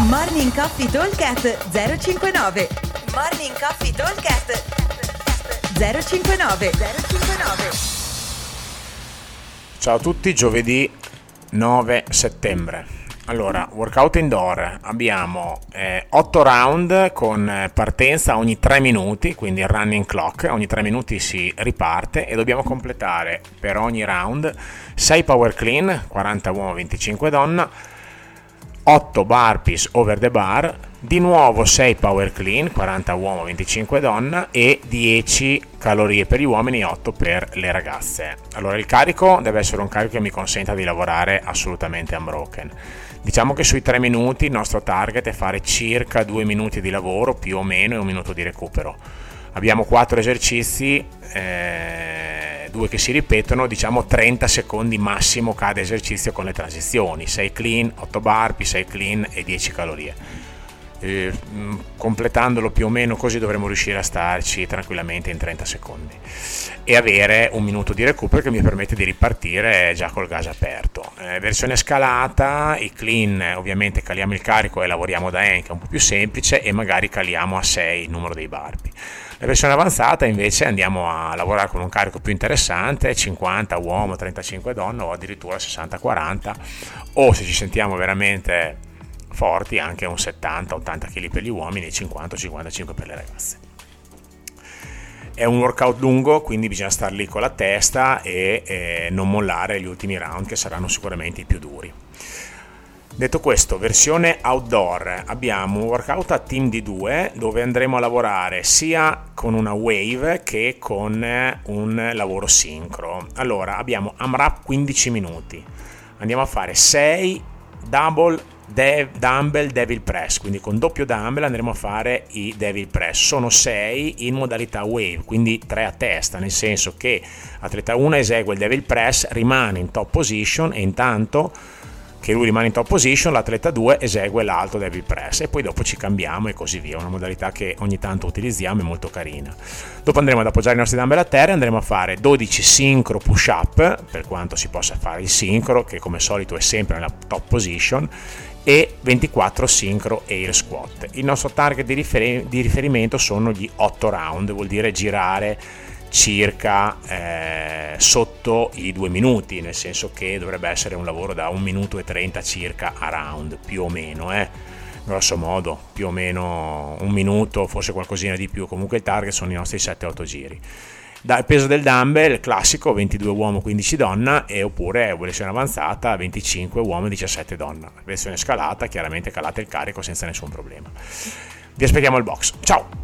Morning Coffee Talkcast 059 Morning Coffee Talkcast 059 059 Ciao a tutti, giovedì 9 settembre. Allora, workout indoor, abbiamo eh, 8 round con partenza ogni 3 minuti, quindi il running clock, ogni 3 minuti si riparte e dobbiamo completare per ogni round 6 power clean, 40 uomo, 25 donna, 8 burpees over the bar, di nuovo 6 power clean, 40 uomo, 25 donna e 10 calorie per gli uomini e 8 per le ragazze. Allora il carico deve essere un carico che mi consenta di lavorare assolutamente unbroken. Diciamo che sui 3 minuti il nostro target è fare circa 2 minuti di lavoro più o meno e un minuto di recupero. Abbiamo 4 esercizi. Eh, due che si ripetono, diciamo 30 secondi massimo cada esercizio con le transizioni, 6 clean, 8 burpee, 6 clean e 10 calorie. Eh, completandolo più o meno così dovremo riuscire a starci tranquillamente in 30 secondi e avere un minuto di recupero che mi permette di ripartire già col gas aperto. Eh, versione scalata, i clean ovviamente caliamo il carico e lavoriamo da N è un po' più semplice e magari caliamo a 6 il numero dei burpee. La versione avanzata invece andiamo a lavorare con un carico più interessante, 50 uomo, 35 donna o addirittura 60-40 o se ci sentiamo veramente forti anche un 70-80 kg per gli uomini e 50-55 per le ragazze. È un workout lungo, quindi bisogna star lì con la testa e eh, non mollare gli ultimi round che saranno sicuramente i più duri. Detto questo, versione outdoor, abbiamo un workout a team di due dove andremo a lavorare sia con una wave che con un lavoro sincro. Allora, abbiamo AMRAP 15 minuti. Andiamo a fare 6 double dev, dumbbell devil press, quindi con doppio dumbbell andremo a fare i devil press. Sono 6 in modalità wave, quindi 3 a testa, nel senso che atleta 1 esegue il devil press, rimane in top position e intanto che lui rimane in top position, l'atleta 2 esegue l'alto devil press e poi dopo ci cambiamo e così via, una modalità che ogni tanto utilizziamo è molto carina. Dopo andremo ad appoggiare i nostri dumbbell a terra e andremo a fare 12 sincro push up, per quanto si possa fare il sincro, che come solito è sempre nella top position, e 24 sincro air squat. Il nostro target di, rifer- di riferimento sono gli 8 round, vuol dire girare circa eh, sotto i due minuti, nel senso che dovrebbe essere un lavoro da 1 minuto e 30 circa a round, più o meno, eh? grosso modo, più o meno un minuto, forse qualcosina di più, comunque il target sono i nostri 7-8 giri. Dal peso del dumbbell classico 22 uomo 15 donna e oppure versione avanzata 25 uomo 17 donna. Versione scalata, chiaramente calate il carico senza nessun problema. Vi aspettiamo al box. Ciao!